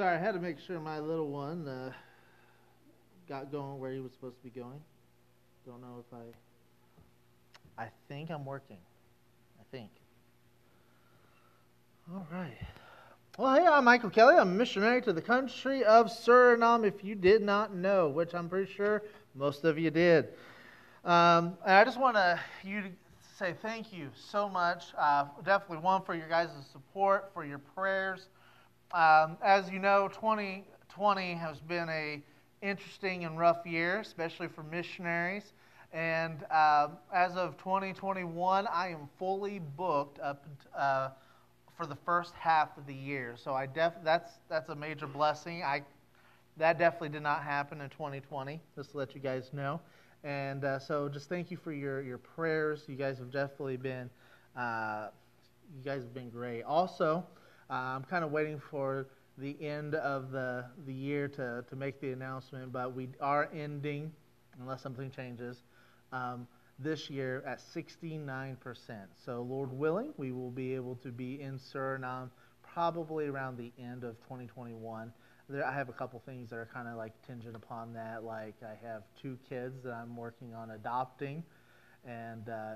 Sorry, I had to make sure my little one uh, got going where he was supposed to be going. Don't know if I. I think I'm working. I think. All right. Well, hey, I'm Michael Kelly. I'm a missionary to the country of Suriname, if you did not know, which I'm pretty sure most of you did. Um, and I just want to you to say thank you so much. Uh, definitely one for your guys' support, for your prayers. Um, as you know, 2020 has been a interesting and rough year, especially for missionaries. And uh, as of 2021, I am fully booked up uh, for the first half of the year. So I def- that's that's a major blessing. I that definitely did not happen in 2020. Just to let you guys know. And uh, so just thank you for your your prayers. You guys have definitely been uh, you guys have been great. Also. Uh, I'm kind of waiting for the end of the, the year to, to make the announcement, but we are ending, unless something changes, um, this year at 69%. So, Lord willing, we will be able to be in Suriname probably around the end of 2021. There, I have a couple things that are kind of like tingent upon that. Like, I have two kids that I'm working on adopting, and uh,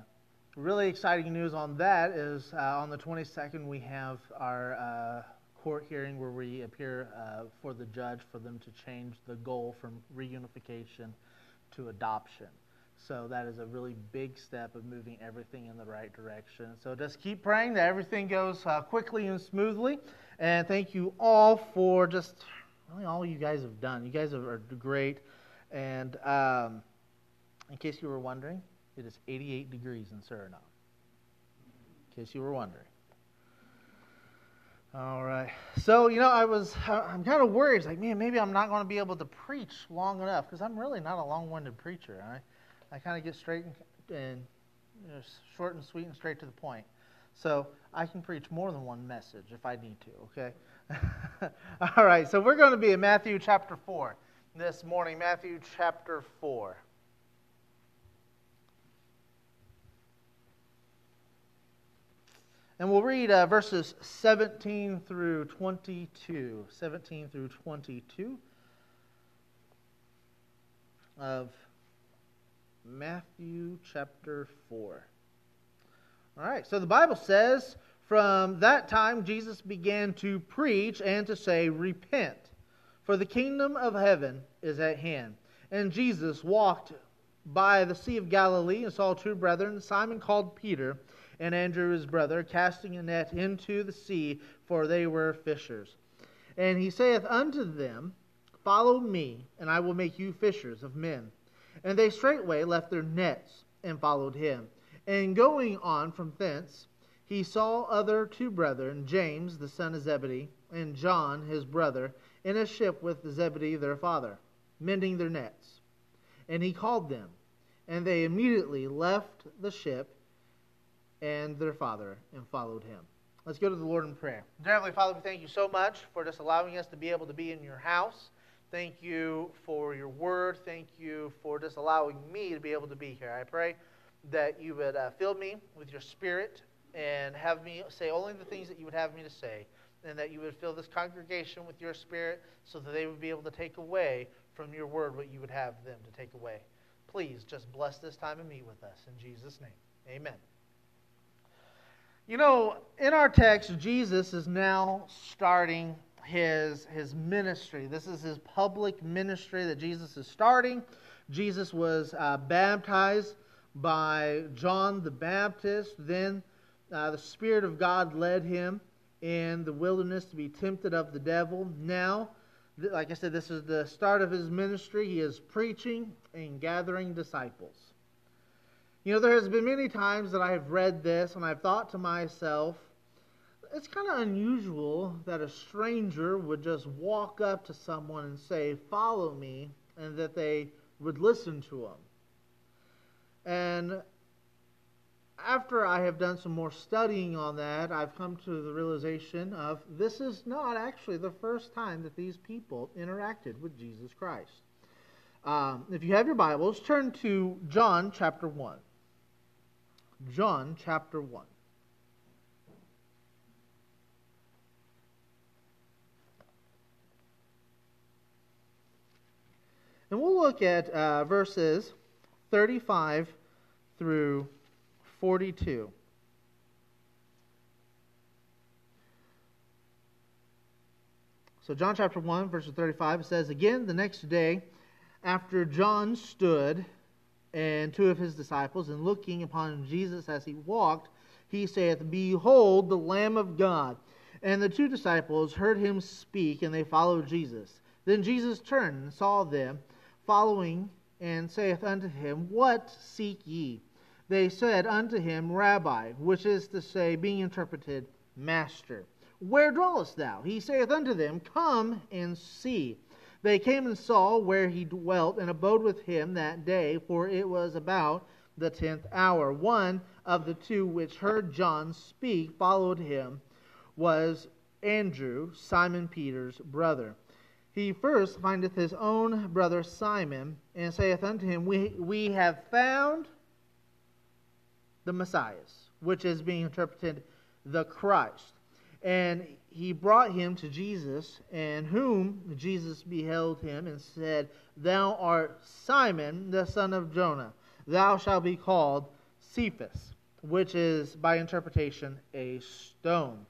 really exciting news on that is uh, on the 22nd we have our uh, court hearing where we appear uh, for the judge for them to change the goal from reunification to adoption. So that is a really big step of moving everything in the right direction. So just keep praying that everything goes uh, quickly and smoothly. And thank you all for just really all you guys have done. You guys are great. And um, in case you were wondering, it is 88 degrees in Suriname, in case you were wondering. All right. So, you know, I was, I'm kind of worried. It's like, man, maybe I'm not going to be able to preach long enough because I'm really not a long winded preacher. I, I kind of get straight and, and you know, short and sweet and straight to the point. So I can preach more than one message if I need to, okay? All right. So we're going to be in Matthew chapter 4 this morning. Matthew chapter 4. And we'll read uh, verses 17 through 22. 17 through 22 of Matthew chapter 4. All right, so the Bible says, From that time Jesus began to preach and to say, Repent, for the kingdom of heaven is at hand. And Jesus walked by the Sea of Galilee and saw two brethren, Simon called Peter and Andrew his brother, casting a net into the sea, for they were fishers. And he saith unto them, Follow me, and I will make you fishers of men. And they straightway left their nets and followed him. And going on from thence, he saw other two brethren, James the son of Zebedee, and John his brother, in a ship with Zebedee their father, mending their nets. And he called them, and they immediately left the ship and their father and followed him. Let's go to the Lord in prayer. Dear Heavenly Father, we thank you so much for just allowing us to be able to be in your house. Thank you for your word. Thank you for just allowing me to be able to be here. I pray that you would uh, fill me with your spirit and have me say only the things that you would have me to say, and that you would fill this congregation with your spirit so that they would be able to take away from your word what you would have them to take away. Please just bless this time and meet with us. In Jesus' name, amen. You know, in our text, Jesus is now starting his, his ministry. This is his public ministry that Jesus is starting. Jesus was uh, baptized by John the Baptist. Then uh, the Spirit of God led him in the wilderness to be tempted of the devil. Now, like I said, this is the start of his ministry. He is preaching and gathering disciples. You know, there has been many times that I have read this and I've thought to myself, it's kind of unusual that a stranger would just walk up to someone and say, Follow me, and that they would listen to him. And after I have done some more studying on that, I've come to the realization of this is not actually the first time that these people interacted with Jesus Christ. Um, if you have your Bibles, turn to John chapter 1. John chapter 1. And we'll look at uh, verses 35 through 42. So, John chapter 1, verse 35, it says, Again, the next day, after John stood and two of his disciples, and looking upon Jesus as he walked, he saith, Behold the Lamb of God. And the two disciples heard him speak, and they followed Jesus. Then Jesus turned and saw them following, and saith unto him, What seek ye? They said unto him, Rabbi, which is to say, being interpreted, Master. Where dwellest thou? He saith unto them, Come and see. They came and saw where he dwelt, and abode with him that day, for it was about the tenth hour. One of the two which heard John speak followed him was Andrew, Simon Peter's brother. He first findeth his own brother Simon, and saith unto him, We, we have found the Messiah, which is being interpreted the Christ. And he brought him to Jesus, and whom Jesus beheld him and said, Thou art Simon, the son of Jonah. Thou shalt be called Cephas, which is by interpretation a stone.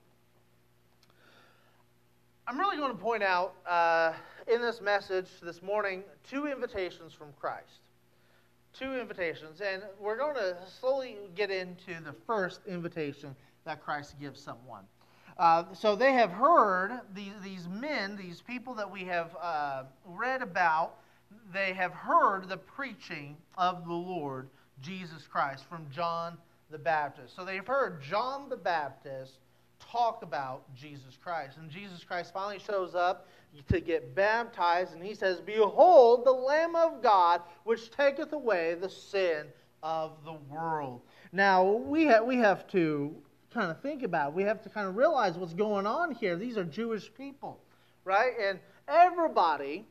I'm really going to point out uh, in this message this morning two invitations from Christ. Two invitations, and we're going to slowly get into the first invitation that Christ gives someone. Uh, so they have heard these, these men, these people that we have uh, read about, they have heard the preaching of the Lord Jesus Christ from John the Baptist. So they've heard John the Baptist talk about Jesus Christ. And Jesus Christ finally shows up to get baptized, and he says, Behold, the Lamb of God, which taketh away the sin of the world. Now, we, ha- we have to kind of think about. We have to kind of realize what's going on here. These are Jewish people, right? And everybody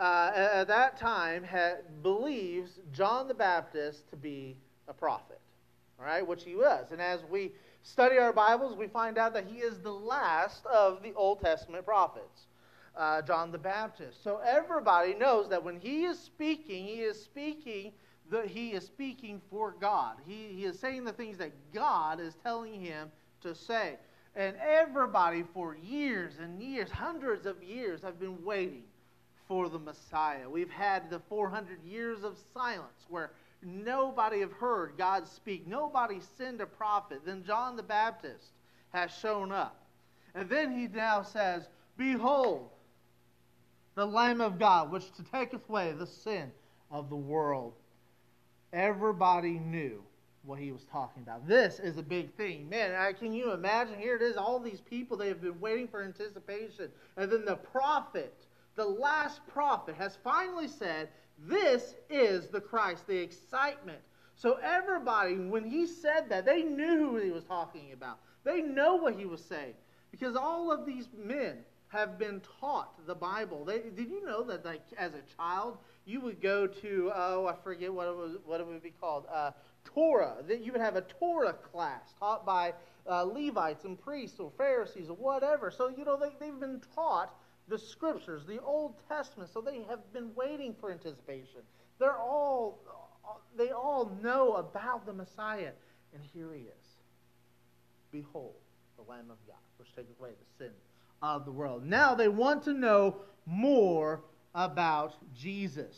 uh, at that time had, believes John the Baptist to be a prophet, right, which he was. And as we study our Bibles, we find out that he is the last of the Old Testament prophets. Uh, John the Baptist. So everybody knows that when he is speaking, he is speaking that he is speaking for God. He, he is saying the things that God is telling him to say. And everybody for years and years, hundreds of years, have been waiting for the Messiah. We've had the 400 years of silence where nobody have heard God speak. Nobody sent a prophet. Then John the Baptist has shown up. And then he now says, Behold, the Lamb of God, which to taketh away the sin of the world. Everybody knew what he was talking about. This is a big thing. Man, can you imagine? Here it is, all these people, they have been waiting for anticipation. And then the prophet, the last prophet, has finally said, This is the Christ, the excitement. So everybody, when he said that, they knew who he was talking about. They know what he was saying. Because all of these men have been taught the Bible. They, did you know that, like, as a child, you would go to oh I forget what it was what it would be called uh, Torah. That you would have a Torah class taught by uh, Levites and priests or Pharisees or whatever. So you know they, they've been taught the scriptures, the Old Testament. So they have been waiting for anticipation. They're all they all know about the Messiah, and here he is. Behold, the Lamb of God, which taketh away the sin of the world. Now they want to know more about Jesus.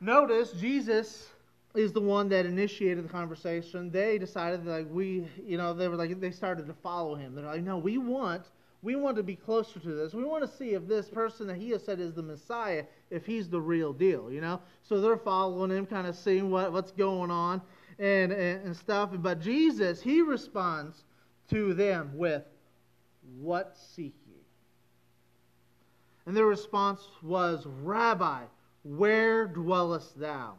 Notice Jesus is the one that initiated the conversation. They decided like we, you know, they were like they started to follow him. They're like, no, we want we want to be closer to this. We want to see if this person that he has said is the Messiah, if he's the real deal, you know. So they're following him, kind of seeing what, what's going on and, and, and stuff. But Jesus, he responds to them with, "What seek and their response was, Rabbi, where dwellest thou?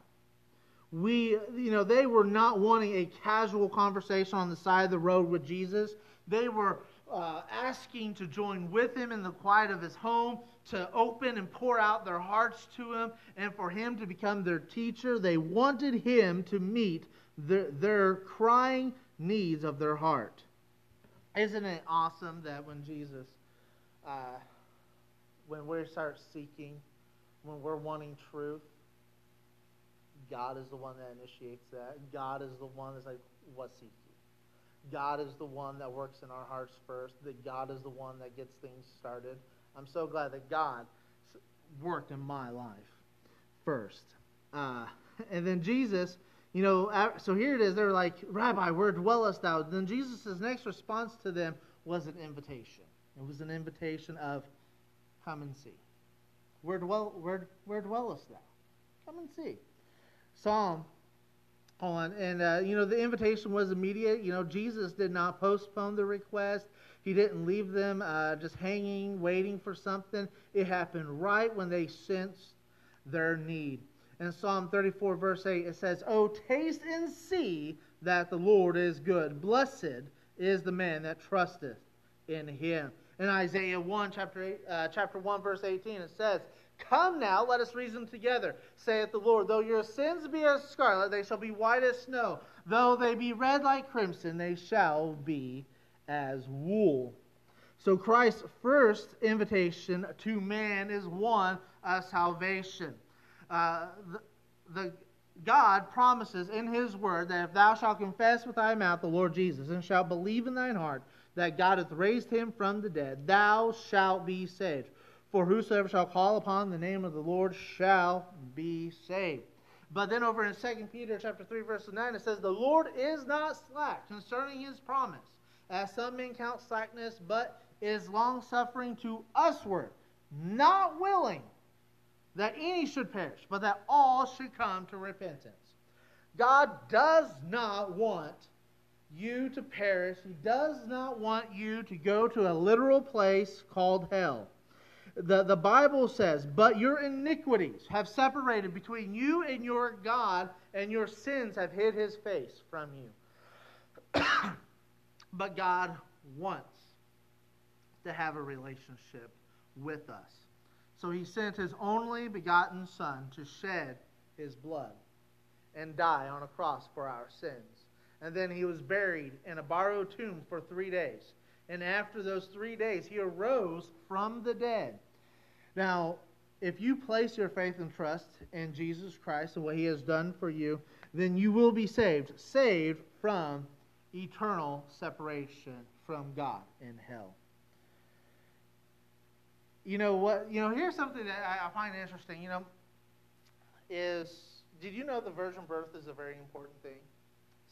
We, you know, they were not wanting a casual conversation on the side of the road with Jesus. They were uh, asking to join with him in the quiet of his home, to open and pour out their hearts to him, and for him to become their teacher. They wanted him to meet their, their crying needs of their heart. Isn't it awesome that when Jesus uh, when we start seeking when we're wanting truth, God is the one that initiates that. God is the one that's like, what seek you? God is the one that works in our hearts first. That God is the one that gets things started. I'm so glad that God worked in my life first. Uh, and then Jesus, you know, so here it is. They're like, Rabbi, where dwellest thou? Then Jesus' next response to them was an invitation. It was an invitation of, come and see. Where, dwell, where, where dwellest thou? Come and see. Psalm on. And, uh, you know, the invitation was immediate. You know, Jesus did not postpone the request, He didn't leave them uh, just hanging, waiting for something. It happened right when they sensed their need. In Psalm 34, verse 8, it says, Oh, taste and see that the Lord is good. Blessed is the man that trusteth in him. In Isaiah 1, chapter, 8, uh, chapter 1, verse 18, it says, Come now, let us reason together, saith the Lord. Though your sins be as scarlet, they shall be white as snow. Though they be red like crimson, they shall be as wool. So Christ's first invitation to man is one of salvation. Uh, the, the God promises in his word that if thou shalt confess with thy mouth the Lord Jesus, and shalt believe in thine heart that God hath raised him from the dead, thou shalt be saved. For whosoever shall call upon the name of the Lord shall be saved. But then over in 2 Peter chapter 3, verse 9, it says, The Lord is not slack concerning his promise, as some men count slackness, but is longsuffering to usward, not willing that any should perish, but that all should come to repentance. God does not want you to perish. He does not want you to go to a literal place called hell the, the Bible says, But your iniquities have separated between you and your God, and your sins have hid his face from you. but God wants to have a relationship with us. So he sent his only begotten Son to shed his blood and die on a cross for our sins. And then he was buried in a borrowed tomb for three days. And after those three days, he arose from the dead. Now, if you place your faith and trust in Jesus Christ and what he has done for you, then you will be saved, saved from eternal separation from God in hell. You know what? You know, here's something that I, find interesting. You know, is did you know the virgin birth is a very important thing?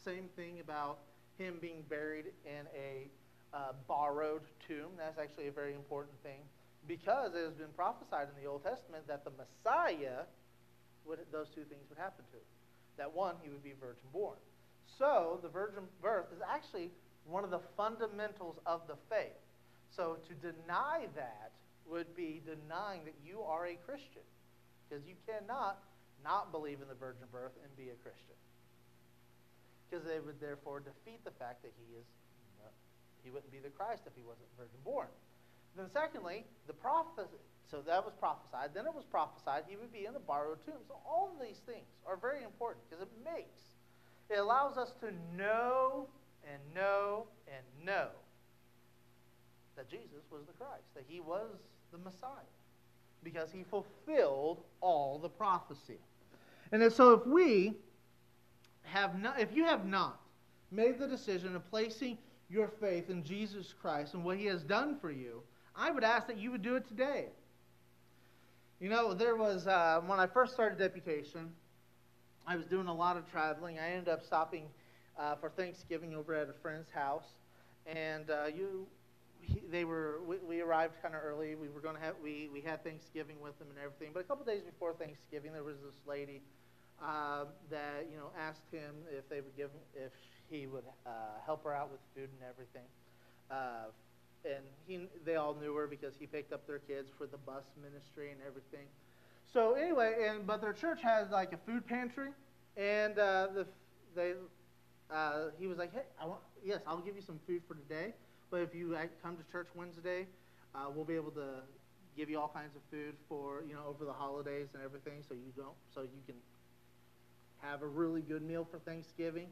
Same thing about him being buried in a uh, borrowed tomb. That's actually a very important thing because it has been prophesied in the Old Testament that the Messiah, would, those two things would happen to him. That one, he would be virgin born. So the virgin birth is actually one of the fundamentals of the faith. So to deny that would be denying that you are a Christian. Because you cannot not believe in the virgin birth and be a Christian. Because they would therefore defeat the fact that he is uh, he wouldn't be the Christ if he wasn't virgin born. Then secondly, the prophecy. So that was prophesied. Then it was prophesied he would be in the borrowed tomb. So all of these things are very important because it makes, it allows us to know and know and know that Jesus was the Christ, that he was the Messiah, because he fulfilled all the prophecy. And so if we have not, if you have not made the decision of placing your faith in Jesus Christ and what he has done for you, I would ask that you would do it today. You know, there was, uh, when I first started deputation, I was doing a lot of traveling. I ended up stopping uh, for Thanksgiving over at a friend's house. And uh, you, he, they were, we, we arrived kind of early. We were going to have, we, we had Thanksgiving with them and everything. But a couple days before Thanksgiving, there was this lady uh, that, you know, asked him if they would give, if he would uh, help her out with food and everything uh, and he they all knew her because he picked up their kids for the bus ministry and everything. So anyway, and but their church has like a food pantry, and uh, the they uh, he was like, hey, I want yes, I'll give you some food for today, but if you come to church Wednesday, uh, we'll be able to give you all kinds of food for you know over the holidays and everything, so you don't so you can have a really good meal for Thanksgiving.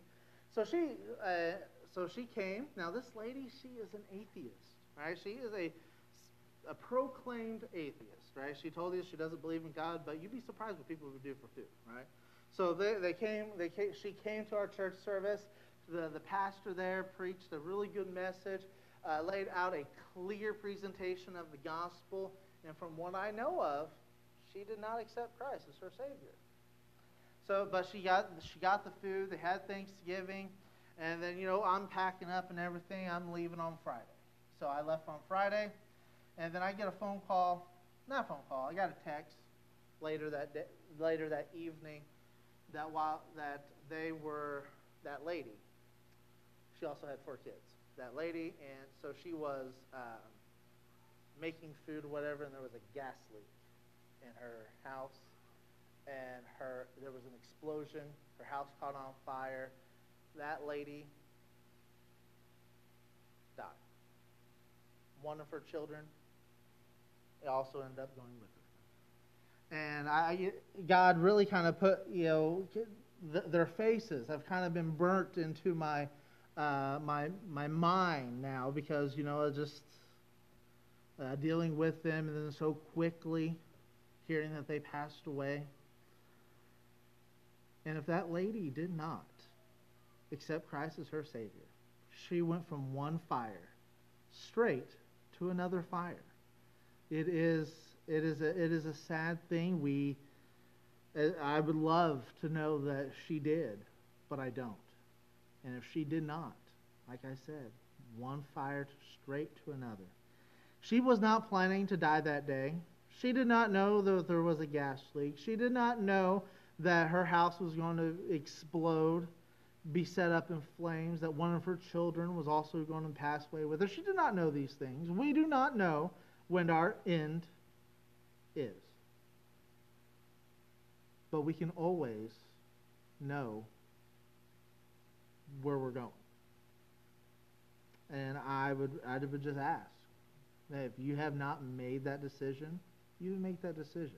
So she uh, so she came. Now this lady, she is an atheist. Right? She is a a proclaimed atheist, right? She told you she doesn't believe in God, but you'd be surprised what people would do for food, right? So they, they came, they came, she came to our church service. The, the pastor there preached a really good message, uh, laid out a clear presentation of the gospel, and from what I know of, she did not accept Christ as her Savior. So, but she got she got the food. They had Thanksgiving, and then you know I'm packing up and everything. I'm leaving on Friday. So I left on Friday, and then I get a phone call, not a phone call. I got a text later that day, later that evening that while that they were that lady. She also had four kids. That lady, and so she was um, making food whatever, and there was a gas leak in her house, and her there was an explosion. Her house caught on fire. That lady died. One of her children also ended up going with her. And I, God really kind of put, you know, their faces have kind of been burnt into my, uh, my, my mind now because you know just uh, dealing with them and then so quickly hearing that they passed away. And if that lady did not accept Christ as her Savior, she went from one fire straight to another fire. It is, it is, a, it is a sad thing. We, I would love to know that she did, but I don't. And if she did not, like I said, one fire straight to another. She was not planning to die that day. She did not know that there was a gas leak. She did not know that her house was going to explode, be set up in flames, that one of her children was also going to pass away with her. She did not know these things. We do not know when our end is. But we can always know where we're going. And I would I would just ask that if you have not made that decision, you make that decision.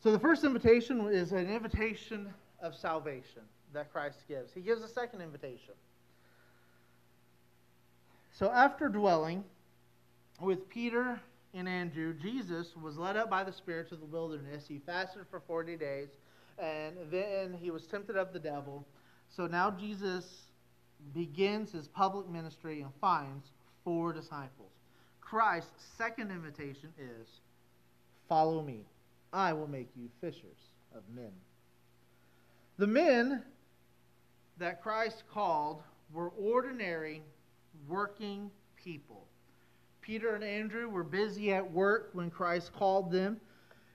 So the first invitation is an invitation of salvation that Christ gives. He gives a second invitation. So after dwelling with Peter and Andrew, Jesus was led up by the Spirit to the wilderness. He fasted for 40 days, and then he was tempted of the devil. So now Jesus begins his public ministry and finds four disciples. Christ's second invitation is follow me. I will make you fishers of men. The men that Christ called were ordinary, working people. Peter and Andrew were busy at work when Christ called them.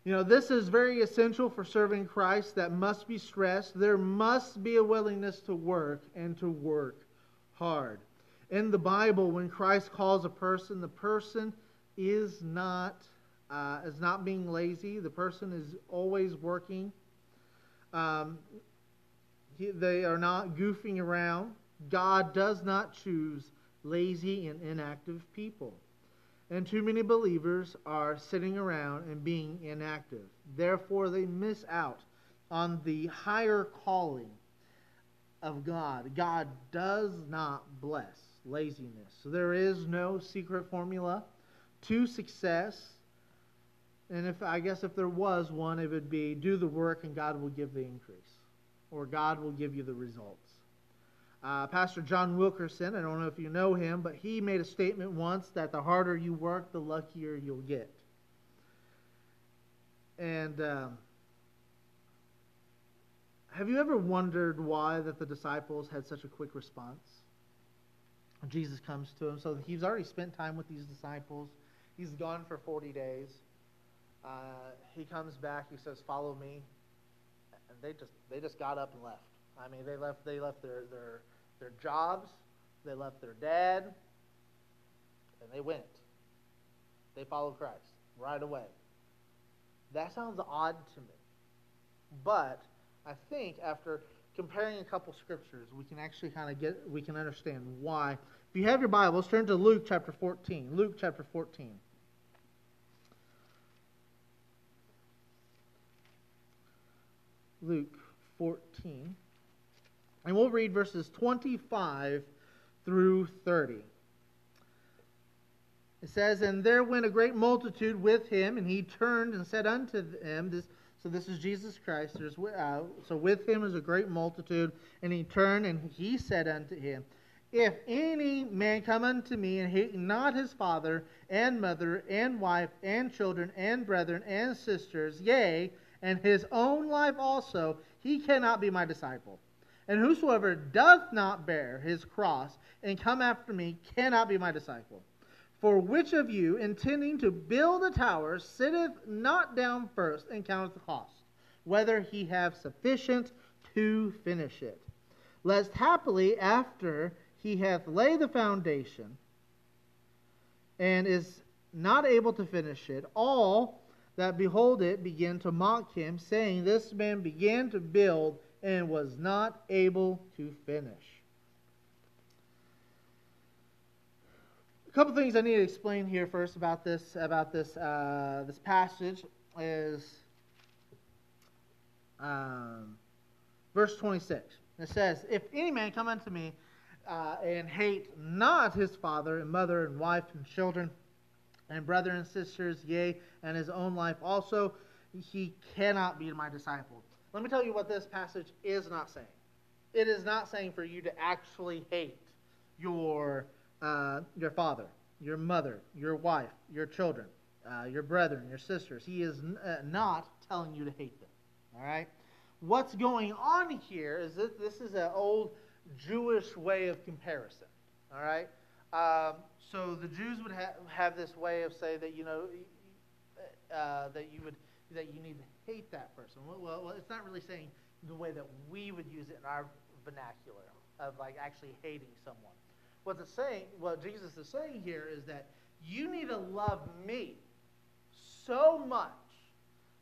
You know, this is very essential for serving Christ that must be stressed. There must be a willingness to work and to work hard. In the Bible, when Christ calls a person, the person is not uh, is not being lazy. The person is always working. Um, he, they are not goofing around. God does not choose lazy and inactive people. And too many believers are sitting around and being inactive. Therefore, they miss out on the higher calling of God. God does not bless laziness. So there is no secret formula to success. And if I guess if there was one, it would be do the work and God will give the increase, or God will give you the results. Uh, Pastor John Wilkerson, I don't know if you know him, but he made a statement once that the harder you work, the luckier you'll get. And um, have you ever wondered why that the disciples had such a quick response? Jesus comes to him, so he's already spent time with these disciples. He's gone for 40 days. Uh, he comes back. He says, "Follow me," and they just they just got up and left. I mean, they left they left their their their jobs, they left their dad, and they went. They followed Christ right away. That sounds odd to me. But I think after comparing a couple scriptures, we can actually kind of get we can understand why. If you have your Bibles, turn to Luke chapter 14. Luke chapter 14. Luke 14. And we'll read verses 25 through 30. It says, And there went a great multitude with him, and he turned and said unto them, this, So this is Jesus Christ. There's, uh, so with him is a great multitude, and he turned and he said unto him, If any man come unto me and hate not his father and mother and wife and children and brethren and sisters, yea, and his own life also, he cannot be my disciple. And whosoever doth not bear his cross and come after me cannot be my disciple. For which of you, intending to build a tower, sitteth not down first and counteth the cost, whether he have sufficient to finish it? Lest happily, after he hath laid the foundation and is not able to finish it, all that behold it began to mock him, saying, This man began to build and was not able to finish. A couple things I need to explain here first about this about this uh, this passage is um, verse 26. It says, "If any man come unto me uh, and hate not his father and mother and wife and children and brother and sisters, yea, and his own life also, he cannot be my disciple." Let me tell you what this passage is not saying. It is not saying for you to actually hate your uh, your father, your mother, your wife, your children, uh, your brethren, your sisters. He is n- uh, not telling you to hate them. All right. What's going on here is that this is an old Jewish way of comparison. All right. Um, so the Jews would ha- have this way of saying that you know uh, that you would that you need to hate that person. Well, well, it's not really saying the way that we would use it in our vernacular of like actually hating someone. What it's saying, what Jesus is saying here is that you need to love me so much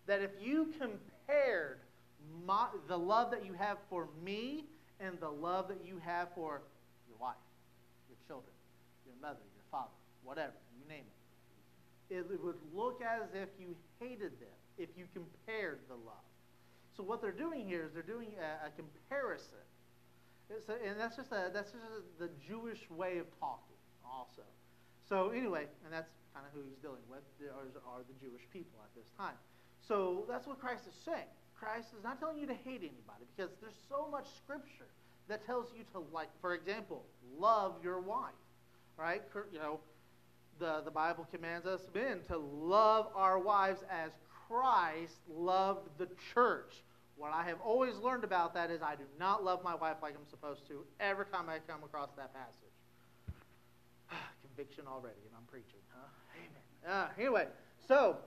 that if you compared my, the love that you have for me and the love that you have for your wife, your children, your mother, father, whatever, you name it, it would look as if you hated them if you compared the love. So what they're doing here is they're doing a, a comparison. A, and that's just, a, that's just the Jewish way of talking also. So anyway, and that's kind of who he's dealing with, are, are the Jewish people at this time. So that's what Christ is saying. Christ is not telling you to hate anybody because there's so much scripture that tells you to like, for example, love your wife, right? You know, the, the Bible commands us men to love our wives as Christ loved the church. What I have always learned about that is I do not love my wife like I'm supposed to every time I come across that passage. Conviction already, and I'm preaching, huh? Amen. Uh, anyway, so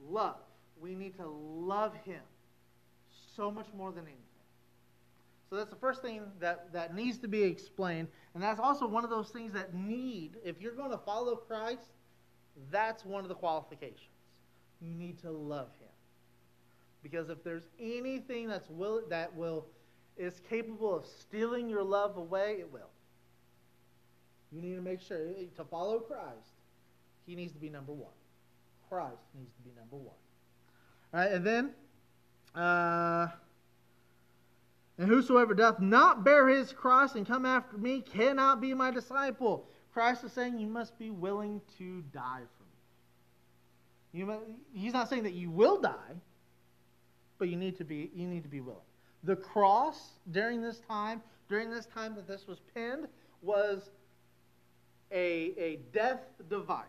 love. We need to love Him so much more than anything. So that's the first thing that, that needs to be explained. And that's also one of those things that need, if you're going to follow Christ, that's one of the qualifications you need to love him. Because if there's anything that's will, that will is capable of stealing your love away, it will. You need to make sure to follow Christ, he needs to be number one. Christ needs to be number one. All right, and then, uh, and whosoever doth not bear his cross and come after me cannot be my disciple. Christ is saying you must be willing to die for me. you, he's not saying that you will die, but you need to be you need to be willing. The cross during this time, during this time that this was pinned, was a, a death device.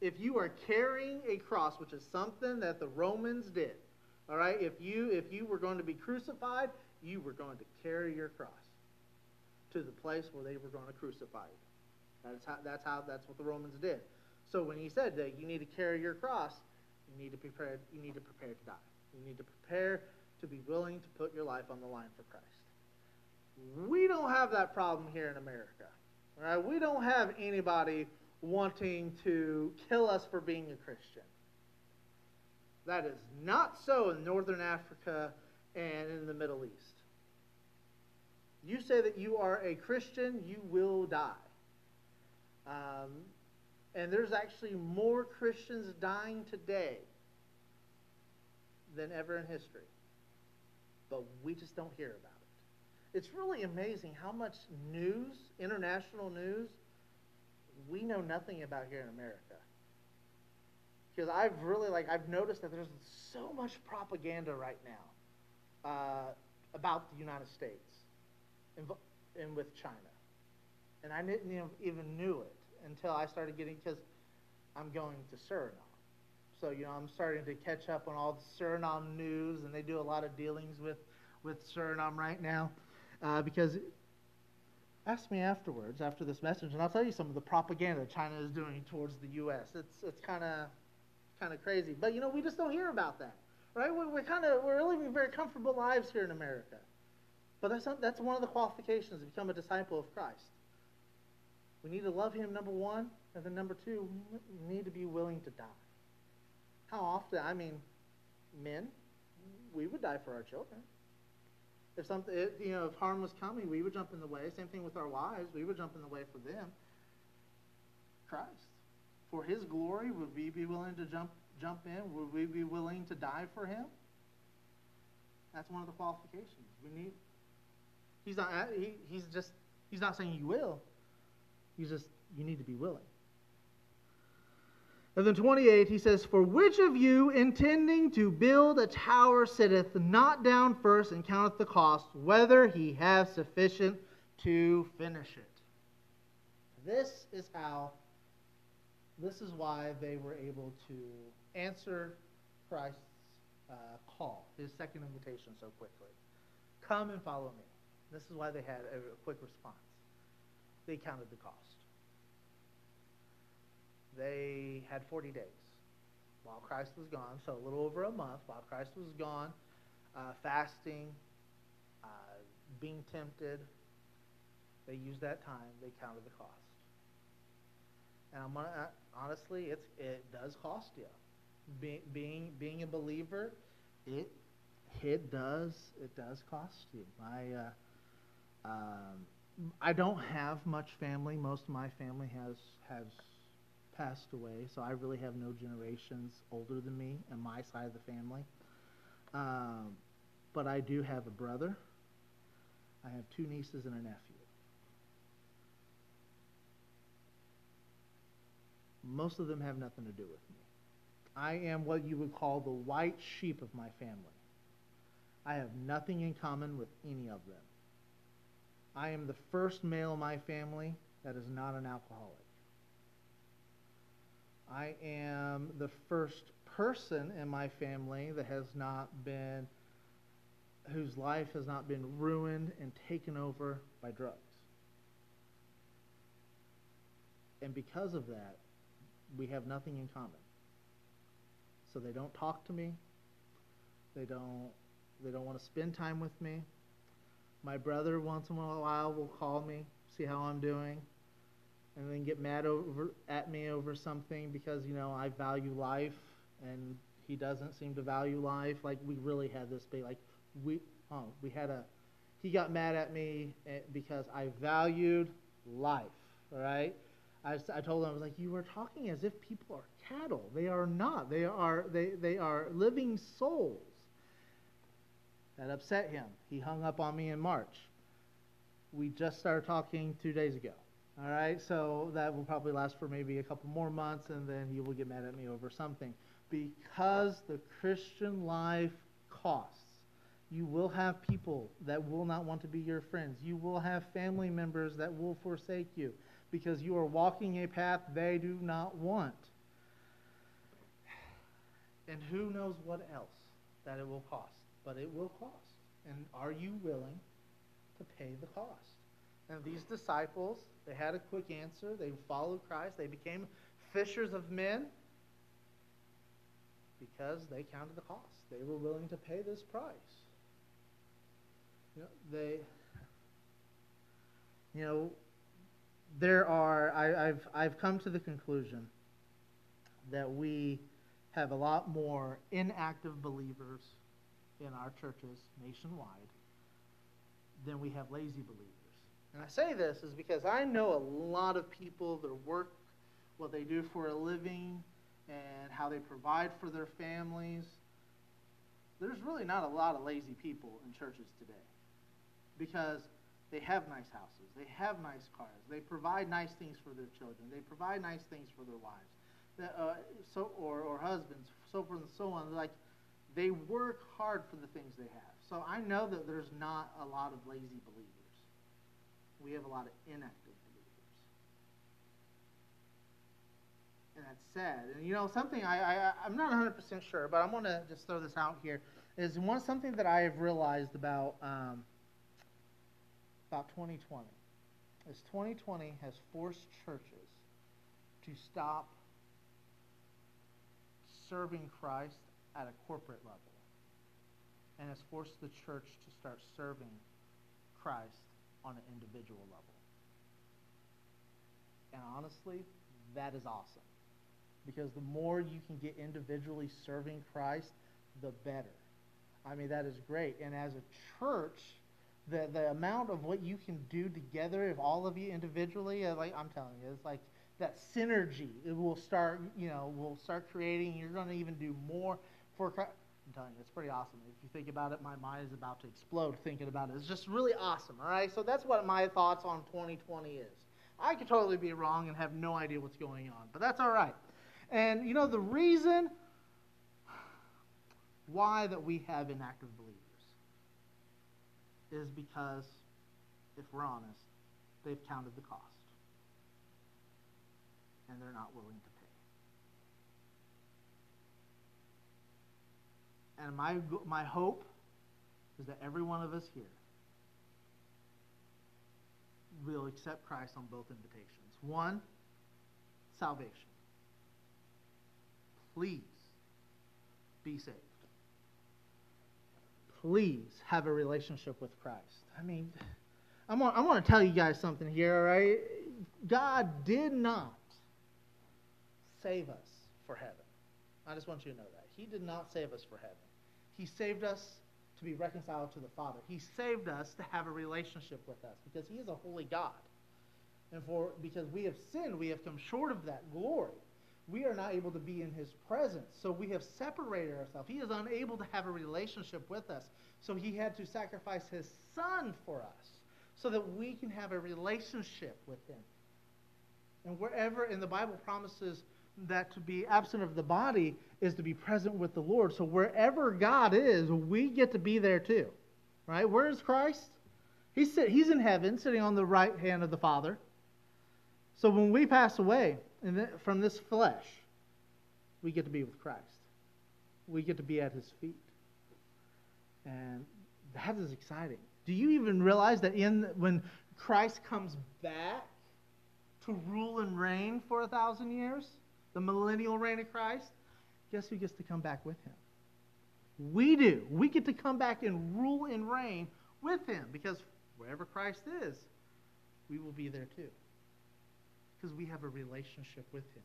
If you are carrying a cross, which is something that the Romans did, all right, if you if you were going to be crucified, you were going to carry your cross to the place where they were going to crucify you. That's how that's how that's what the Romans did. So when he said that you need to carry your cross, you need to prepare. You need to prepare to die. You need to prepare to be willing to put your life on the line for Christ. We don't have that problem here in America. Right? We don't have anybody wanting to kill us for being a Christian. That is not so in northern Africa and in the Middle East. You say that you are a Christian, you will die. Um, and there's actually more Christians dying today than ever in history. But we just don't hear about it. It's really amazing how much news, international news, we know nothing about here in America. Because I've really like I've noticed that there's so much propaganda right now uh, about the United States and, and with China, and I didn't even knew it until I started getting because I'm going to Suriname. So you know I'm starting to catch up on all the Suriname news, and they do a lot of dealings with with Suriname right now uh, because ask me afterwards after this message, and I'll tell you some of the propaganda China is doing towards the U.S. It's it's kind of kind of crazy, but you know we just don't hear about that, right? We're, we're kind of we're living very comfortable lives here in America, but that's not, that's one of the qualifications to become a disciple of Christ. We need to love Him, number one, and then number two, we need to be willing to die. How often? I mean, men, we would die for our children. If something, you know, if harm was coming, we would jump in the way. Same thing with our wives; we would jump in the way for them. Christ, for His glory, would we be willing to jump jump in? Would we be willing to die for Him? That's one of the qualifications. We need. He's not. He, he's just. He's not saying you will. He's just. You need to be willing. And then 28, he says, For which of you, intending to build a tower, sitteth not down first and counteth the cost, whether he have sufficient to finish it? This is how, this is why they were able to answer Christ's uh, call, his second invitation so quickly. Come and follow me. This is why they had a quick response. They counted the cost they had 40 days while Christ was gone, so a little over a month while Christ was gone, uh, fasting, uh, being tempted. They used that time. They counted the cost. And I'm gonna, uh, honestly, it's it does cost you. Be, being being a believer, it it does it does cost you. I uh, um, I don't have much family. Most of my family has has passed away, so I really have no generations older than me on my side of the family. Um, but I do have a brother. I have two nieces and a nephew. Most of them have nothing to do with me. I am what you would call the white sheep of my family. I have nothing in common with any of them. I am the first male in my family that is not an alcoholic. I am the first person in my family that has not been, whose life has not been ruined and taken over by drugs. And because of that, we have nothing in common. So they don't talk to me. They don't they don't want to spend time with me. My brother once in a while will call me, see how I'm doing and then get mad over at me over something because you know I value life and he doesn't seem to value life. Like we really had this big like we oh we had a he got mad at me eh, because I valued life. All right. I, I told him I was like you were talking as if people are cattle. They are not. They are they they are living souls. That upset him. He hung up on me in March. We just started talking two days ago. All right, so that will probably last for maybe a couple more months, and then you will get mad at me over something. Because the Christian life costs. You will have people that will not want to be your friends. You will have family members that will forsake you because you are walking a path they do not want. And who knows what else that it will cost. But it will cost. And are you willing to pay the cost? And these disciples, they had a quick answer. They followed Christ. They became fishers of men because they counted the cost. They were willing to pay this price. You know, they, you know, there are, I, I've, I've come to the conclusion that we have a lot more inactive believers in our churches nationwide than we have lazy believers. And I say this is because I know a lot of people that work what they do for a living and how they provide for their families. There's really not a lot of lazy people in churches today because They have nice houses. They have nice cars. They provide nice things for their children. They provide nice things for their wives, uh, so or, or husbands, so forth and so on. Like they work hard for the things they have. So I know that there's not a lot of lazy believers. We have a lot of inactive believers, and that's sad. And you know something I, I I'm not 100 percent sure, but I'm going to just throw this out here. Is one something that I have realized about. Um, about 2020 is 2020 has forced churches to stop serving Christ at a corporate level and has forced the church to start serving Christ on an individual level. And honestly, that is awesome. Because the more you can get individually serving Christ, the better. I mean, that is great. And as a church, the the amount of what you can do together, if all of you individually, uh, like I'm telling you, it's like that synergy. It will start, you know, will start creating. You're going to even do more for. I'm telling you, it's pretty awesome. If you think about it, my mind is about to explode thinking about it. It's just really awesome. All right, so that's what my thoughts on 2020 is. I could totally be wrong and have no idea what's going on, but that's all right. And you know the reason why that we have inactive believers is because, if we're honest, they've counted the cost. And they're not willing to pay. And my, my hope is that every one of us here will accept Christ on both invitations. One, salvation. Please be saved please have a relationship with Christ. I mean, I'm I want to tell you guys something here, all right? God did not save us for heaven. I just want you to know that. He did not save us for heaven. He saved us to be reconciled to the Father. He saved us to have a relationship with us because He is a holy God. And for because we have sinned, we have come short of that glory we are not able to be in his presence. So we have separated ourselves. He is unable to have a relationship with us. So he had to sacrifice his son for us so that we can have a relationship with him. And wherever, and the Bible promises that to be absent of the body is to be present with the Lord. So wherever God is, we get to be there too. Right? Where is Christ? He's, he's in heaven, sitting on the right hand of the Father. So when we pass away, from this flesh, we get to be with Christ. We get to be at his feet. And that is exciting. Do you even realize that in when Christ comes back to rule and reign for a thousand years, the millennial reign of Christ, guess who gets to come back with him? We do. We get to come back and rule and reign with him because wherever Christ is, we will be there too because we have a relationship with Him.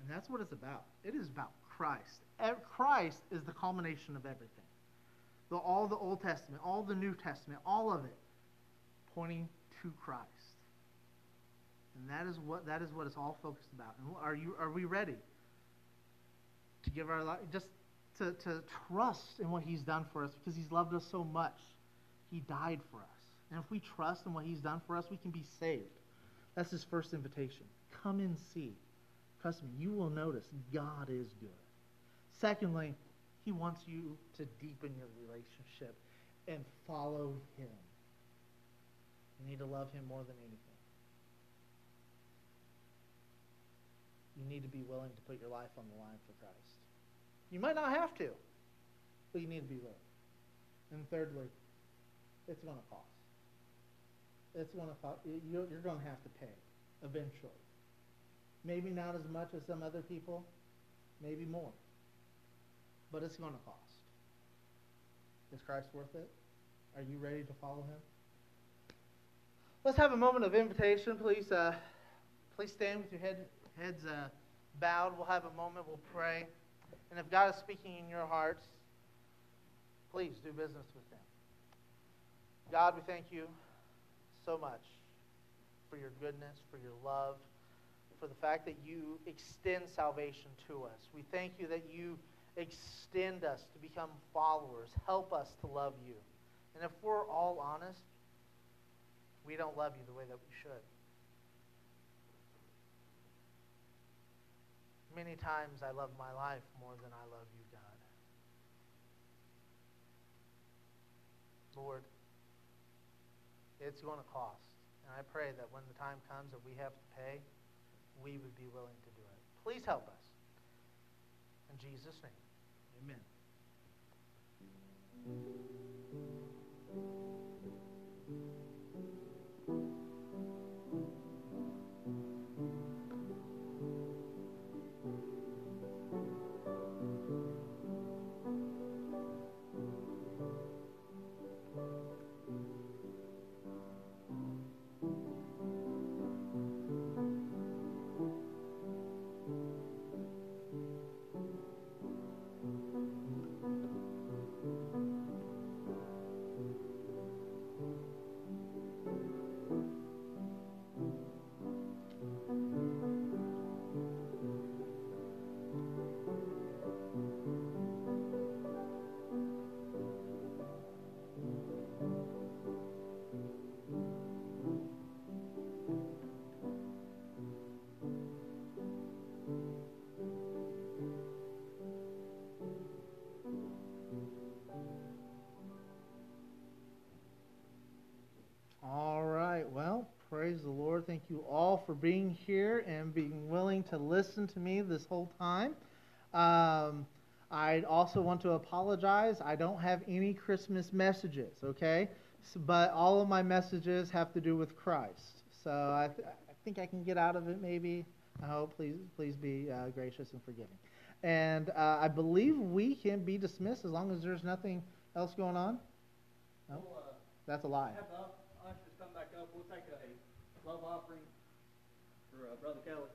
And that's what it's about. It is about Christ. Christ is the culmination of everything. The, all the Old Testament, all the New Testament, all of it pointing to Christ. And that is what that is what it's all focused about. And are you are we ready to give our life just to, to trust in what he's done for us because he's loved us so much. He died for us. And if we trust in what he's done for us, we can be saved. That's his first invitation. Come and see. Trust me, you will notice God is good. Secondly, he wants you to deepen your relationship and follow him. You need to love him more than anything. You need to be willing to put your life on the line for Christ. You might not have to, but you need to be willing. And thirdly, it's going to cost it's going to cost you're, going to have to pay eventually. Maybe not as much as some other people, maybe more, but it's going to cost. Is Christ worth it? Are you ready to follow Him? Let's have a moment of invitation, please. Uh, please stand with your head, heads uh, bowed. We'll have a moment. We'll pray, and if God is speaking in your hearts, please do business with Him. God, we thank you so much for your goodness, for your love, for the fact that you extend salvation to us. We thank you that you extend us to become followers. Help us to love you. And if we're all honest, we don't love you the way that we should. Many times I love my life more than I love you, God. Lord, it's going to cost. And I pray that when the time comes that we have to pay, we would be willing to do it. Please help us. In Jesus' name, amen. Praise Thank you all for being here and being willing to listen to me this whole time. Um, I also want to apologize. I don't have any Christmas messages, okay? So, but all of my messages have to do with Christ. So I, th- I think I can get out of it maybe. I hope. Please, please be uh, gracious and forgiving. And uh, I believe we can be dismissed as long as there's nothing else going on. No? Uh, That's a lie. Have the ushers come back up. We'll take a love offering for uh, Brother Kelly.